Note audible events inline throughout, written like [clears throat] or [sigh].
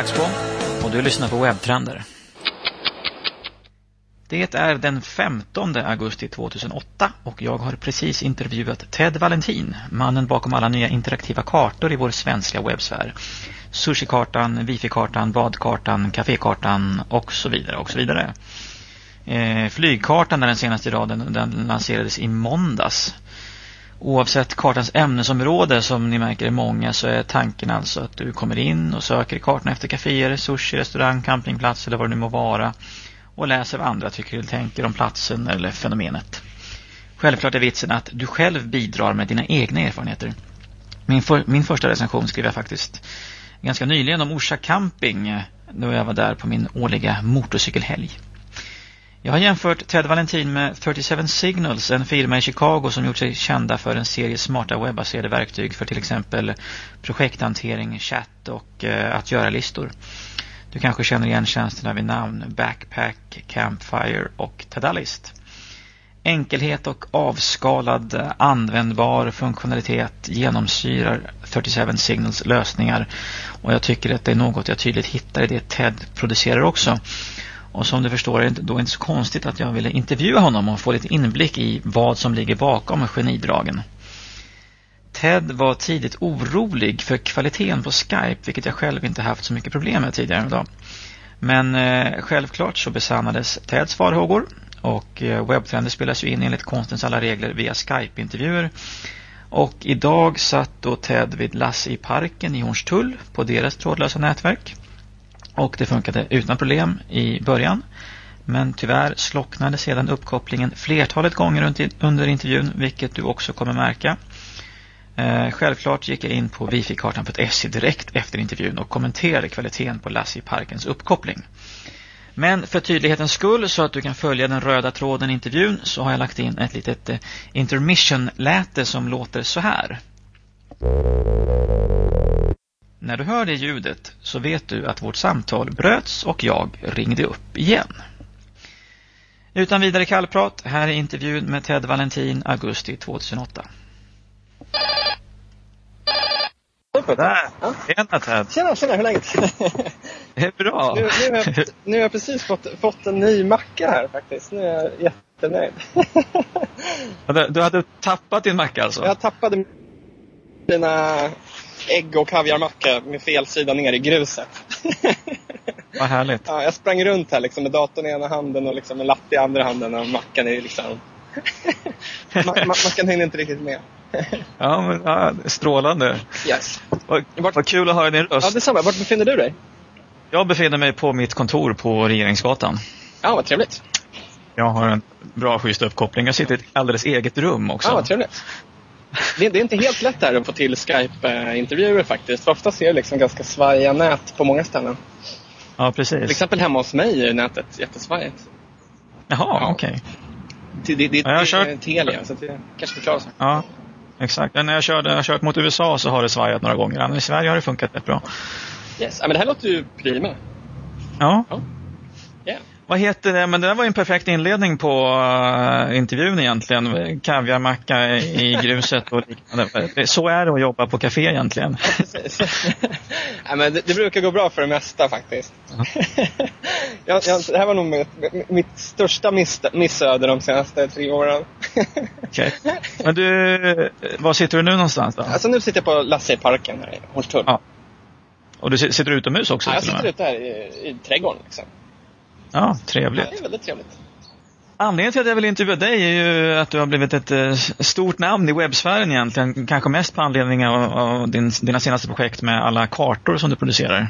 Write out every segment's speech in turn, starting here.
Axbom och du lyssnar på Webbtrender. Det är den 15 augusti 2008 och jag har precis intervjuat Ted Valentin, mannen bakom alla nya interaktiva kartor i vår svenska webbsfär. Sushikartan, wifi-kartan, badkartan, kafékartan och så vidare och så vidare. Eh, flygkartan är den senaste raden, den lanserades i måndags. Oavsett kartans ämnesområde som ni märker är många så är tanken alltså att du kommer in och söker i kartan efter kaféer, sushi, restaurang, campingplats eller vad det nu må vara och läser vad andra tycker eller tänker om platsen eller fenomenet. Självklart är vitsen att du själv bidrar med dina egna erfarenheter. Min, för, min första recension skrev jag faktiskt ganska nyligen om Orsa camping eh, då jag var där på min årliga motorcykelhelg. Jag har jämfört Ted Valentin med 37 Signals, en firma i Chicago som gjort sig kända för en serie smarta webbaserade verktyg för till exempel projekthantering, chatt och eh, att göra listor. Du kanske känner igen tjänsterna vid namn Backpack, Campfire och Tadalist. Enkelhet och avskalad användbar funktionalitet genomsyrar 37 Signals lösningar och jag tycker att det är något jag tydligt hittar i det Ted producerar också. Och som du förstår är det då inte så konstigt att jag ville intervjua honom och få lite inblick i vad som ligger bakom genidragen. Ted var tidigt orolig för kvaliteten på Skype, vilket jag själv inte haft så mycket problem med tidigare idag. Men eh, självklart så besannades Teds farhågor och eh, webbtrender spelas ju in enligt konstens alla regler via Skype-intervjuer. Och idag satt då Ted vid Lasse i parken i Hornstull på deras trådlösa nätverk. Och det funkade utan problem i början. Men tyvärr slocknade sedan uppkopplingen flertalet gånger under intervjun, vilket du också kommer märka. Eh, självklart gick jag in på wifi-kartan.se direkt efter intervjun och kommenterade kvaliteten på Lassie Parkens uppkoppling. Men för tydlighetens skull så att du kan följa den röda tråden i intervjun så har jag lagt in ett litet eh, intermission-läte som låter så här. När du hör det ljudet så vet du att vårt samtal bröts och jag ringde upp igen. Utan vidare kallprat, här är intervjun med Ted Valentin augusti 2008. Där! Ja. Tjena Ted! Tjena, tjena, hur är läget? Det är bra! Nu, nu, har, jag, nu har jag precis fått, fått en ny macka här faktiskt. Nu är jag jättenöjd. Du hade tappat din macka alltså? Jag tappade mina ägg och kaviarmacka med fel sida ner i gruset. [laughs] Vad härligt. Ja, jag sprang runt här liksom, med datorn i ena handen och liksom, en latte i andra handen och mackan är liksom... [laughs] mackan hängde inte riktigt med. [laughs] ja, men ja, strålande. Yes. Vad, Vart... vad kul att höra din röst. Ja, detsamma. Vart befinner du dig? Jag befinner mig på mitt kontor på Regeringsgatan. Ja, vad trevligt. Jag har en bra schysst uppkoppling. Jag sitter i ett alldeles eget rum också. Ja, vad trevligt. Det, det är inte helt lätt här att få till Skype-intervjuer faktiskt. För oftast är det liksom ganska svajiga nät på många ställen. Ja, precis. Till exempel hemma hos mig är nätet jättesvajigt. Jaha, ja. okej. Okay. Det, det, det, ja, jag kört... Telia, så det kanske förklarar sig. Ja, exakt. när jag, körde, jag har kört mot USA så har det svajat några gånger. Men i Sverige har det funkat rätt bra. Yes, ja, men det här låter ju prima. Ja. ja. Yeah. Vad heter det? Men det där var ju en perfekt inledning på uh, intervjun egentligen. Kaviarmacka i [laughs] gruset och liknande. Så är det att jobba på café egentligen. [laughs] ja, men det, det, brukar gå bra för det mesta faktiskt. [laughs] Jag, jag, det här var nog mitt, mitt största miss, missöde de senaste tre åren. Okay. Men du, var sitter du nu någonstans då? Alltså nu sitter jag på Lasse i parken här i Hornstull. Ja. Och du sitter utomhus också? Ja, jag sitter ute här i, i trädgården. Liksom. Ja, trevligt. Ja, det är väldigt trevligt. Anledningen till att jag vill intervjua dig är ju att du har blivit ett eh, stort namn i webbsfären egentligen. Kanske mest på anledning av, av din, dina senaste projekt med alla kartor som du producerar.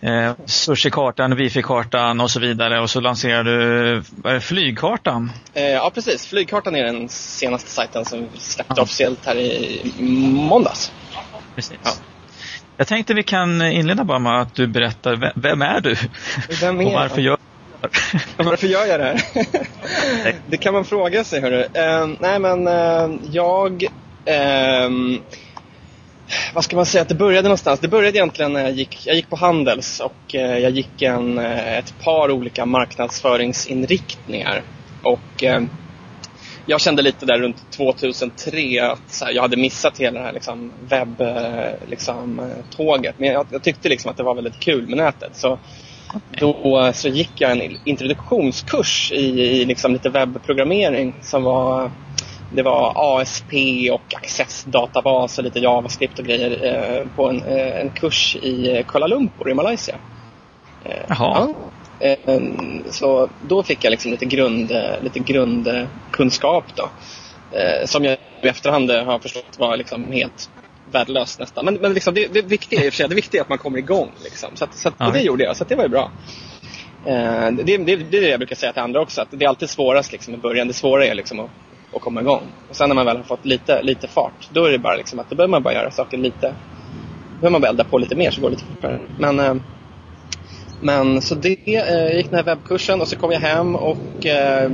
Ja, eh, Sushi-kartan, Wifi-kartan och så vidare. Och så lanserar du är flygkartan. Eh, ja, precis. Flygkartan är den senaste sajten som vi släppte ja. officiellt här i måndags. Precis. Ja. Jag tänkte vi kan inleda bara med att du berättar, vem är du? Vem är och varför gör varför gör jag det här? [laughs] det kan man fråga sig. Hörru. Uh, nej men uh, jag... Uh, vad ska man säga att det började någonstans? Det började egentligen när jag gick, jag gick på Handels och eh, jag gick en, ett par olika marknadsföringsinriktningar. Och jag kände lite där runt 2003 att här, jag hade missat hela det här liksom, webb-tåget. Liksom, Men jag, jag, tyckte liksom att det var väldigt kul med nätet. Så då så gick jag en introduktionskurs i, i liksom lite webbprogrammering som var det var ASP och Access-databas och lite JavaScript och grejer eh, på en, eh, en, kurs i Kuala Lumpur i Malaysia. Eh, Jaha. Ja. Eh, så då fick jag liksom lite, grund, lite grundkunskap då. Eh, som jag i efterhand har förstått var liksom helt värdelöst nästan. Men, men liksom det, det viktiga i och för sig, det viktiga är att man kommer igång. Liksom. Så, att, så att, ja. det gjorde jag, så det var ju bra. Eh, det, det, det, är det jag brukar säga till andra också, att det är alltid svårast liksom, i början. Det svåra är liksom att, att komma igång. Och sen när man väl har fått lite, lite fart, då är det bara liksom att då behöver man bara göra saker lite, då behöver man bara elda på lite mer så går det lite fortare. Men, eh, men så det eh, gick den här webbkursen och så kom jag hem och eh,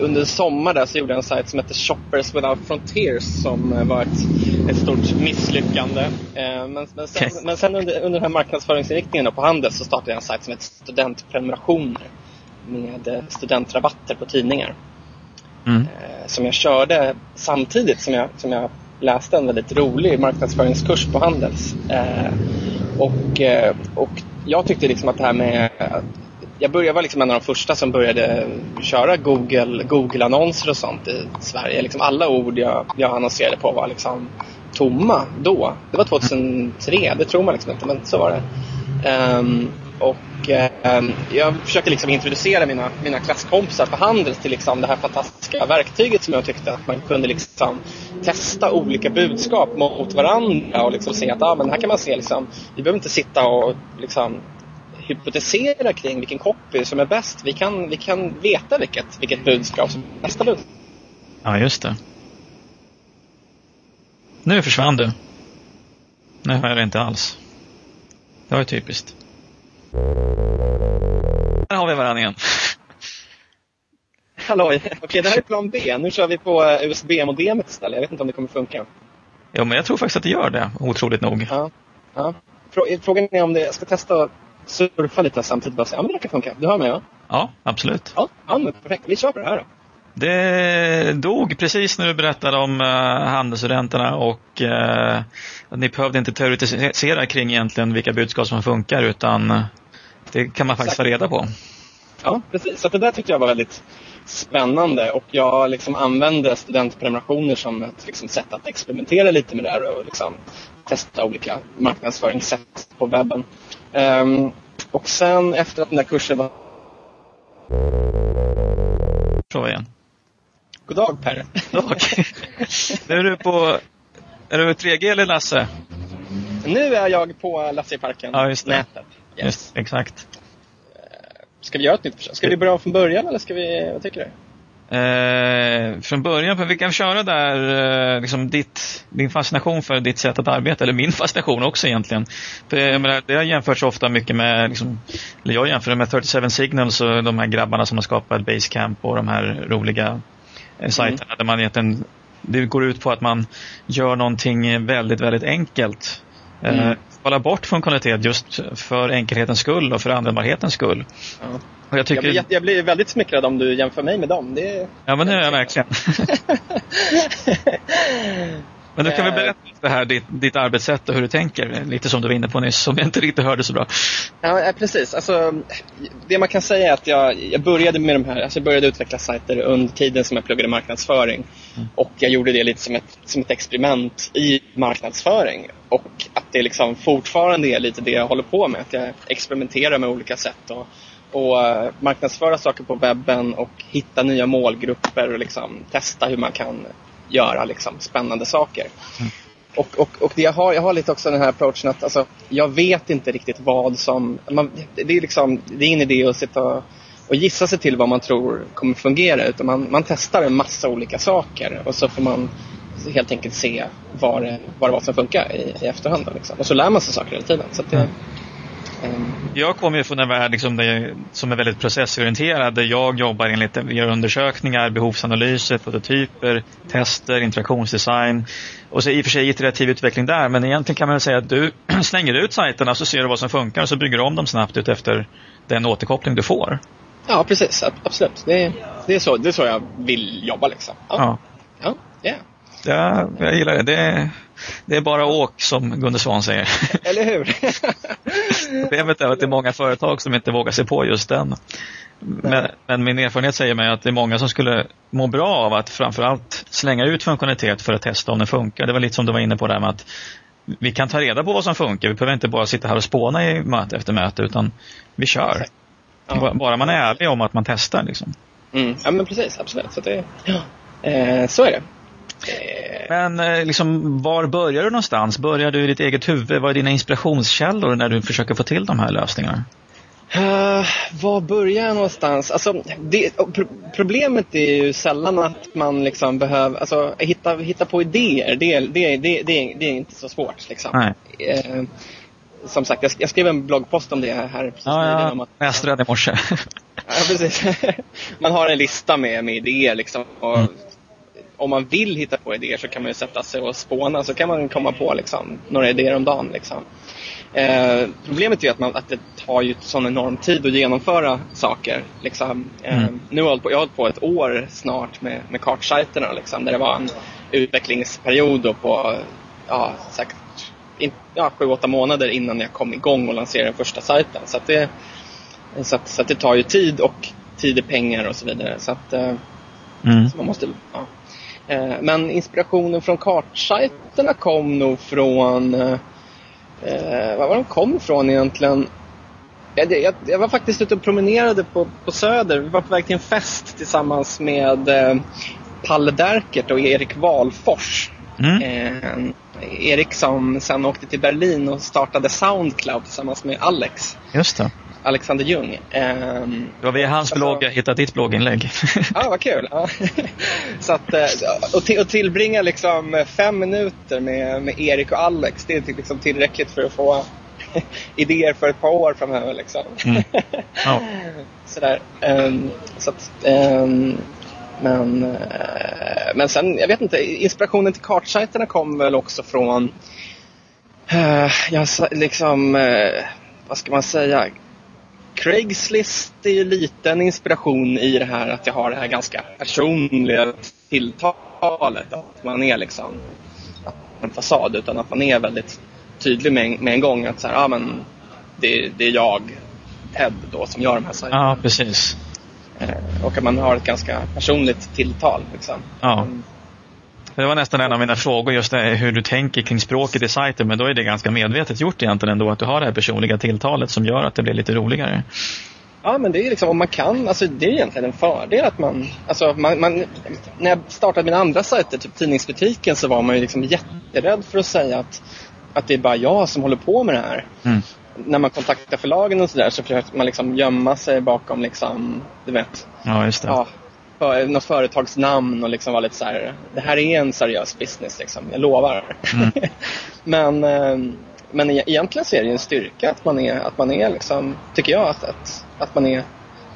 under sommar där så gjorde jag en sajt som heter Shoppers Without Frontiers som eh, var ett, ett stort misslyckande. Eh, men, men sen, men sen under, under den här marknadsföringsinriktningen på Handel så startade jag en sajt som heter Studentprenumerationer med eh, studentrabatter på tidningar. Mm. Som jag körde samtidigt som jag, som jag läste en väldigt rolig marknadsföringskurs på Handels. Och, och jag tyckte liksom att det här med jag, började, var liksom en av de första som började köra Google, Google-annonser och sånt i Sverige. Liksom alla ord jag, jag annonserade på var liksom tomma då. Det var 2003, det tror man liksom inte, men så var det. Um, och eh, jag försökte liksom introducera mina, mina klasskompisar på Handels till liksom det här fantastiska verktyget som jag tyckte att man kunde liksom testa olika budskap mot varandra och liksom se att ah, men här kan man se liksom, vi behöver inte sitta och liksom hypotesera kring vilken copy som är bäst. Vi kan, vi kan veta vilket, vilket budskap som är nästa budskap. Ja, just det. Nu försvann du. Nu hör jag inte alls. Det var ju typiskt. Där har vi varandra igen. Halloj. Okej, det här är plan B. Nu kör vi på eh, USB-modemet istället. Jag vet inte om det kommer funka. Jo, men jag tror faktiskt att det gör det, otroligt nog. Ja. ja. Frågan är om det, jag ska testa surfa lite samtidigt bara säga, ja men det kan funka. Du hör mig va? Ja, absolut. Ja, ja men perfekt. Vi kör på det här då. Det dog precis när du berättade om uh, handelsstudenterna och uh, ni behövde inte teoretisera kring egentligen vilka budskap som funkar utan det kan man faktiskt få reda på. Ja, precis. Så det där tyckte jag var väldigt spännande och jag liksom använde studentprenumerationer som ett liksom, sätt att experimentera lite med det här och liksom, testa olika marknadsföringssätt på webben. Um, och sen efter att den där kursen var... Prova igen. God dag Per. [laughs] Dag. nu är du på... Är du 3G eller Lasse? Nu är jag på Lasse i parken, ja, nätet. Yes. Just, exakt. Ska vi göra ett nytt försök? Ska vi börja från början eller ska vi, vad tycker du? Eh, från början, vi kan köra där eh, liksom ditt, din fascination för ditt sätt att arbeta, eller min fascination också egentligen. För, jag menar, det har jämförts ofta mycket med, liksom, eller jag jämför med 37 Signals och de här grabbarna som har skapat Basecamp och de här roliga eh, sajterna mm. där man egentligen, det går ut på att man gör någonting väldigt, väldigt enkelt. Eh, mm. Falla bort funktionalitet just för enkelhetens skull och för användbarhetens skull. Ja. Och jag, tycker... jag, blir, jag blir väldigt smickrad om du jämför mig med dem. Det... Ja, men det är jag verkligen. [laughs] men du kan väl eh. berätta det här, ditt, ditt arbetssätt och hur du tänker, lite som du var inne på nyss, som jag inte riktigt hörde så bra. Ja, eh, precis. Alltså, det man kan säga är att jag, jag började med de här, alltså jag började utveckla sajter under tiden som jag pluggade marknadsföring. Mm. Och jag gjorde det lite som ett, som ett experiment i marknadsföring. Och att det liksom fortfarande är lite det jag håller på med, att jag experimenterar med olika sätt. Och, och uh, marknadsföra saker på webben och hitta nya målgrupper och liksom testa hur man kan göra liksom, spännande saker. Mm. Och, och, och jag, har, jag har lite också den här approachen att alltså, jag vet inte riktigt vad som... Man, det, är liksom, det är ingen idé att sitta och, och gissa sig till vad man tror kommer fungera utan man, man testar en massa olika saker och så får man helt enkelt se vad det, vad det var som funkar i, i efterhand. Liksom. Och så lär man sig saker hela tiden. Så det, mm. Jag kommer ju från en värld liksom där, som är väldigt processorienterad där jag jobbar enligt, gör undersökningar, behovsanalyser, prototyper, tester, interaktionsdesign och så i och för sig iterativ utveckling där men egentligen kan man säga att du [clears throat] slänger ut sajterna så ser du vad som funkar och så bygger du om dem snabbt ut efter den återkoppling du får. Ja, precis. Absolut. Det, det, är, så, det är så jag vill jobba liksom. Ja. Ja, ja, yeah. Ja jag gillar det. det är, det är bara åk som Gunde Svan säger. [laughs] Eller hur? [laughs] Problemet är att det är många företag som inte vågar sig på just den. Men, men, min erfarenhet säger mig att det är många som skulle må bra av att framförallt slänga ut funktionalitet för att testa om den funkar. Det var lite som du var inne på där med att vi kan ta reda på vad som funkar. Vi behöver inte bara sitta här och spåna i möte efter möte utan vi kör. Ja. Bara man är ärlig om att man testar. Liksom. Mm. Ja men precis, absolut. Så, det, ja. eh, så är det. Men eh, liksom, var börjar du någonstans? Börjar du i ditt eget huvud? Vad är dina inspirationskällor när du försöker få till de här lösningarna? Uh, var börjar jag någonstans? Alltså, det, pro problemet är ju sällan att man liksom behöver alltså, hitta, hitta på idéer. Det, det, det, det, det är inte så svårt. Liksom. Uh, som sagt, jag, jag, skrev en bloggpost om det här precis ja, att, jag läste den i morse. ja, precis. [laughs] man har en lista med, med idéer liksom. Och mm. Om man vill hitta på idéer så kan man ju sätta sig och spåna så kan man komma på liksom, några idéer om dagen. Liksom. Eh, problemet är att, man, att det tar ju sån enorm tid att genomföra saker. Liksom. Eh, mm. Nu har jag, på, jag har hållit på ett år snart med, med kartsajterna liksom, där det var en utvecklingsperiod på ja, säkert in, ja, sju, åtta månader innan jag kom igång och lanserade den första sajten. Så, det, så, att, så att det tar ju tid och tid är pengar och så vidare. Så att, eh, mm. man måste, ja. Eh, men inspirationen från kartsajterna kom nog från eh, eh, var de kom ifrån egentligen. Jag, jag, jag, var faktiskt ute och promenerade på, på Söder. Vi var på väg till en fest tillsammans med eh, Palle Derkert och Erik Walfors. Mm. Eh, Erik som sen åkte till Berlin och startade Soundcloud tillsammans med Alex. Just det. Alexander Ljung. Um, det var via hans alltså, blogg jag hittade ditt blogginlägg. ja, vad kul. [laughs] Så att, eh, och, till, och tillbringa liksom fem minuter med, med Erik och Alex, det är liksom tillräckligt för att få [laughs] idéer för ett par år framöver. Liksom. Mm. [laughs] Ja. Sådär. Um, så att, um, men, uh, men sen, jag vet inte, inspirationen till kartsajterna kom väl också från uh, jag, liksom, uh, vad ska man säga, Craigslist är ju lite en inspiration i det här att jag har det här ganska personliga tilltalet. Att man är liksom en fasad utan att man är väldigt tydlig med, med en gång att så här, ah, men det, det är jag, Ted då, som gör de här sajterna. Ja, precis. Eh, och att man har ett ganska personligt tilltal. Liksom. Ja. Det var nästan en av mina frågor, just det, hur du tänker kring språket i sajten. Men då är det ganska medvetet gjort egentligen ändå, att du har det här personliga tilltalet som gör att det blir lite roligare. Ja, men det är liksom om man kan, alltså det är egentligen en fördel att man, alltså man, man när jag startade mina andra sajter, typ Tidningsbutiken, så var man ju liksom jätterädd för att säga att, att det är bara jag som håller på med det här. Mm. När man kontaktar förlagen och sådär så försöker man liksom gömma sig bakom liksom, du vet. Ja, just det. Ja, för, något företagsnamn och liksom vara lite så här, det här är en seriös business liksom, jag lovar. Mm. [laughs] men, eh, men e-, egentligen så är det ju en styrka att man är, att man är liksom, tycker jag, att, att, att man är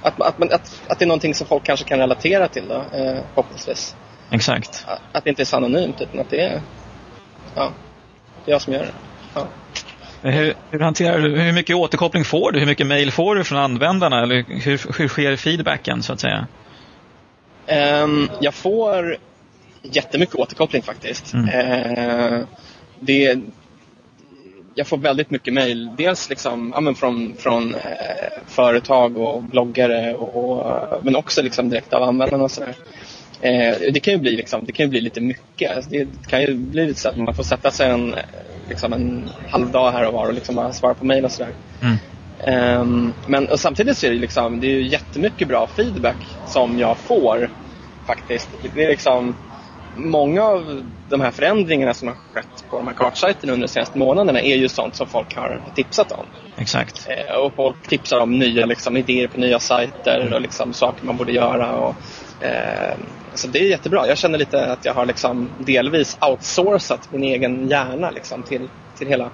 att, att, man, att, att det är någonting som folk kanske kan relatera till då, eh, förhoppningsvis. Exakt. Att, att det inte är så anonymt utan att det är, ja, det är jag som gör det. Ja. Hur, hur, hanterar du, hur mycket återkoppling får du? Hur mycket mail får du från användarna? Eller hur, hur sker feedbacken så att säga? Um, jag får jättemycket återkoppling faktiskt. Mm. Uh, det, jag får väldigt mycket mejl. Dels liksom, ja, från, från uh, företag och bloggare och, och, men också liksom direkt av användarna och sådär. Uh, det kan ju bli, liksom, det kan bli lite mycket. Alltså det kan ju bli lite så att man får sätta sig en, liksom en halv dag här och var och liksom bara svara på mejl och sådär. Mm. Um, men och samtidigt så är det, liksom, det är ju jättemycket bra feedback som jag får faktiskt. Det är liksom Många av de här förändringarna som har skett på de här kartsajterna under de senaste månaderna är ju sånt som folk har tipsat om. Exakt. Uh, och folk tipsar om nya liksom, idéer på nya sajter och liksom, saker man borde göra. Och, uh, så det är jättebra. Jag känner lite att jag har liksom delvis outsourcat min egen hjärna liksom, till, till hela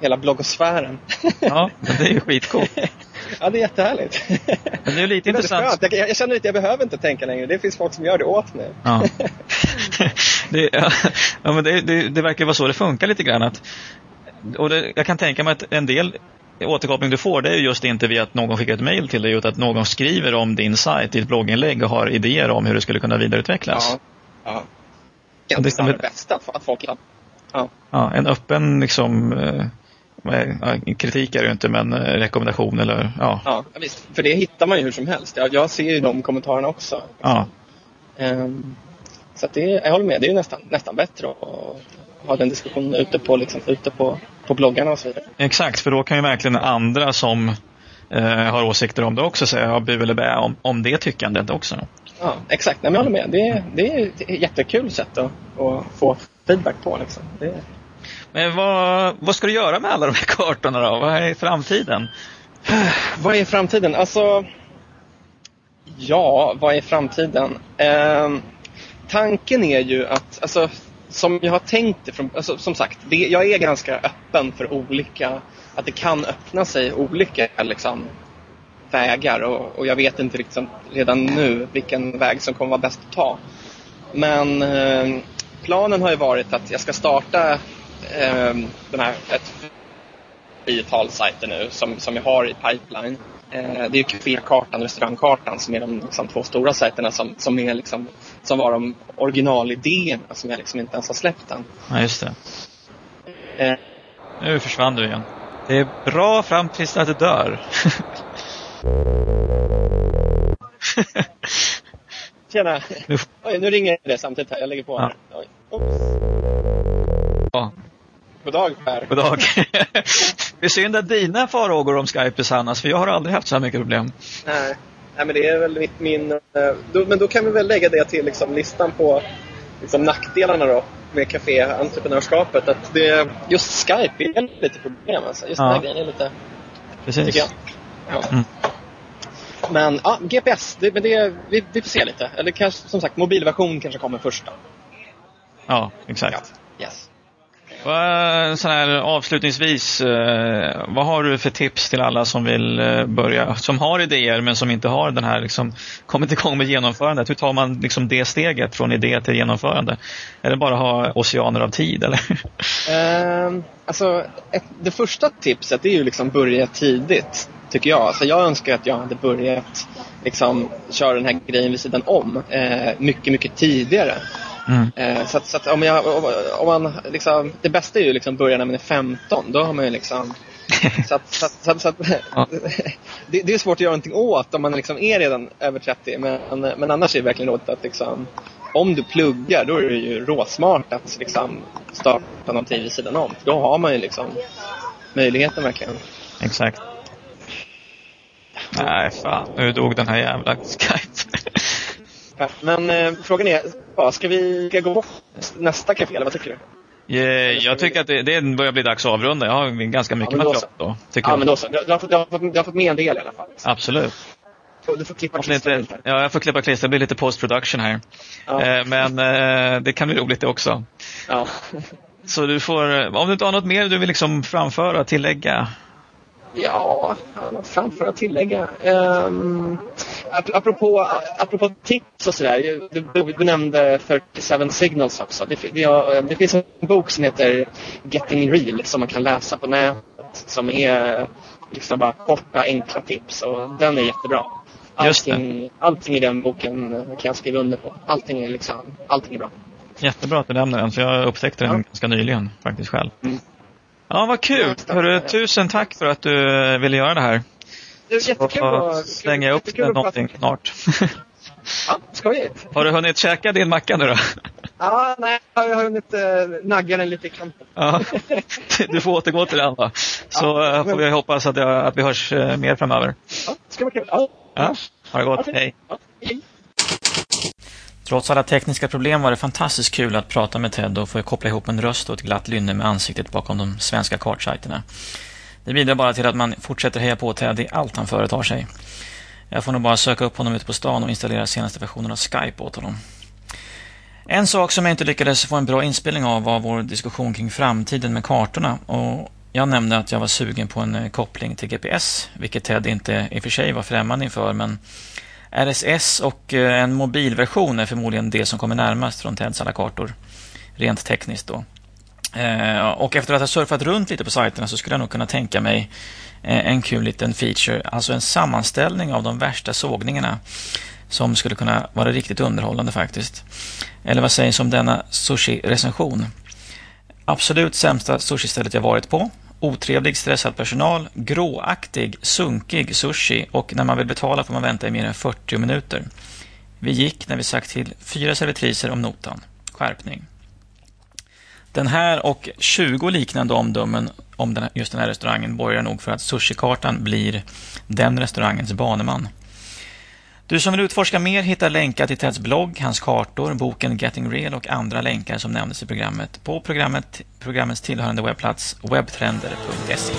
hela bloggosfären. Ja, det är ju skitcoolt. [laughs] ja, det är jättehärligt. Men det är lite det är intressant. Jag, jag, känner att jag behöver inte tänka längre. Det finns folk som gör det åt mig. Ja, [laughs] det, ja, men det, det, det verkar vara så det funkar lite grann. Att, och jag kan tänka mig att en del återkoppling du får det är just inte via att någon skickar ett mail till dig utan att någon skriver om din sajt i ett blogginlägg och har idéer om hur det skulle kunna vidareutvecklas. Ja, ja. Det, det är det bästa, att folk ja. ja. En öppen liksom, eh, kritik är det ju inte men eh, rekommendation eller ja. Ja, visst. För det hittar man ju hur som helst. Jag, jag ser ju de kommentarerna också. Ja. Um, så det, jag håller med, det är nästan, nästan bättre att ha den diskussionen ute på, liksom, ute på, på bloggarna och så vidare. Exakt, för då kan ju verkligen andra som eh, har åsikter om det också säga ja, bu eller bä om, om det tyckandet också. Ja, exakt. Nej, men jag håller med. Det, det är ett jättekul sätt att, att få feedback på. Liksom. Det... Men vad, vad ska du göra med alla de här kartorna då? Vad är framtiden? [sighs] vad är framtiden? Alltså, ja, vad är framtiden? Eh, tanken är ju att, alltså, som jag har tänkt det, från, alltså, som sagt, det, jag är ganska öppen för olika, att det kan öppna sig olika liksom, vägar och, och jag vet inte liksom, redan nu vilken väg som kommer vara bäst att ta. Men eh, planen har ju varit att jag ska starta eh, den här, ett tiotal sajter nu som, som jag har i pipeline. Eh, det är Cafékartan och Restaurangkartan som är de liksom, två stora sajterna som, som, är, liksom, som var de originalidéerna som jag liksom inte ens har släppt än. Ja, just det. Eh. Nu försvann du igen. Det är bra fram tills att du dör. [laughs] Tjena! Oj, nu ringer det samtidigt här. Jag lägger på ja. här. Oj. Ja. God dag Per. God dag. [laughs] det är synd att dina farhågor om Skype besannas, för jag har aldrig haft så här mycket problem. Nej, Nej men det är väl min... Eh, då, men då kan vi väl lägga det till liksom, listan på liksom, nackdelarna då med café-entreprenörskapet. Att det, just Skype är lite problem. Alltså. Just ja. den här grejen är lite... Precis. Ja. Mm. Men ja, GPS, det, men det, vi, vi får se lite. Eller kanske, som sagt, mobilversion kanske kommer först då. Ja, exakt. Ja. Yes. Så här, avslutningsvis, eh, vad har du för tips till alla som vill eh, börja, som har idéer men som inte har den här, liksom, kommit igång med genomförandet? Hur tar man liksom det steget från idé till genomförande? Är det bara att ha oceaner av tid eller? [laughs] Eh, alltså, ett, det första tipset är ju liksom börja tidigt, tycker jag. Alltså, jag önskar att jag hade börjat liksom, köra den här grejen vid sidan om eh, mycket, mycket tidigare. Mm. Eh, så, att, så att om, jag, om man liksom, det bästa är ju liksom börja när man är 15. Då har man ju liksom [laughs] så att, så att, så att, ja. [laughs] det, det, är svårt att göra någonting åt om man liksom är redan över 30. Men, men annars är det verkligen rådet att liksom, om du pluggar då är det ju råsmart att liksom starta någonting vid sidan om. Då har man ju liksom möjligheten verkligen. Exakt. Nej, fan. Nu dog den här jävla [laughs] Skype. Men eh, frågan är, ja, ska vi ska gå på nästa café eller vad tycker du? Yeah, jag tycker att det, det börjar bli dags att avrunda. Jag har ganska mycket ja, material då. Tycker ja, jag. men då så. Du, har fått, du, har fått, du har fått med en del i alla fall. Absolut. Du får klippa klistra lite, Ja, jag får klippa klistra. Det blir lite post production här. Ja. Eh, men eh, det kan bli roligt det också. Ja. Så du får, om du inte har något mer du vill liksom framföra, tillägga? Ja, framföra, tillägga. Um, apropå, apropå tips och sådär. Du, du nämnde 37 Signals också. Det, det, det, finns en bok som heter Getting Real som man kan läsa på nätet. Som är liksom bara korta, enkla tips och den är jättebra. Allting, allting i den boken kan jag skriva under på. Allting är, liksom, allting är bra. Jättebra att du nämner den, för jag upptäckte den ja. ganska nyligen faktiskt själv. Mm. Ja, vad kul! Hörru, tusen tack för att du ville göra det här. Det är jättekul att... slänga upp den någonting snart. ja, skojigt. Har du hunnit käka din macka nu då? Ja, nej, jag har hunnit äh, nagga den lite i kanten. Ja, [laughs] du får återgå till den då. Så ja, får vi hoppas att, jag, att vi hörs äh, mer framöver. Ja, det ska vara kul. Ja. ja ha det gott. Hej. Hej. Trots alla tekniska problem var det fantastiskt kul att prata med Ted och få koppla ihop en röst och ett glatt lynne med ansiktet bakom de svenska kartsajterna. Det bidrar bara till att man fortsätter heja på Ted i allt han företar sig. Jag får nog bara söka upp honom ute på stan och installera senaste versionen av Skype åt honom. En sak som jag inte lyckades få en bra inspelning av var vår diskussion kring framtiden med kartorna. Och jag nämnde att jag var sugen på en eh, koppling till GPS, vilket Ted inte i och för sig var främmande inför, men RSS och eh, en mobilversion är förmodligen det som kommer närmast från Teds alla kartor, rent tekniskt då. Eh, och efter att ha surfat runt lite på sajterna så skulle jag nog kunna tänka mig eh, en kul liten feature, alltså en sammanställning av de värsta sågningarna som skulle kunna vara riktigt underhållande faktiskt. Eller vad sägs om denna sushi-recension? Absolut sämsta sushi-stället jag varit på. Otrevlig, stressad personal, gråaktig, sunkig sushi och när man vill betala får man vänta i mer än 40 minuter. Vi gick när vi sagt till fyra servitriser om notan. Skärpning. Den här och 20 liknande omdömen om den just den här restaurangen borgar nog för att Sushikartan blir den restaurangens baneman. Du som vill utforska mer hittar länkar till Teds blogg, hans kartor, boken Getting Real och andra länkar som nämndes i programmet på programmet, programmets tillhörande webbplats webtrender.se.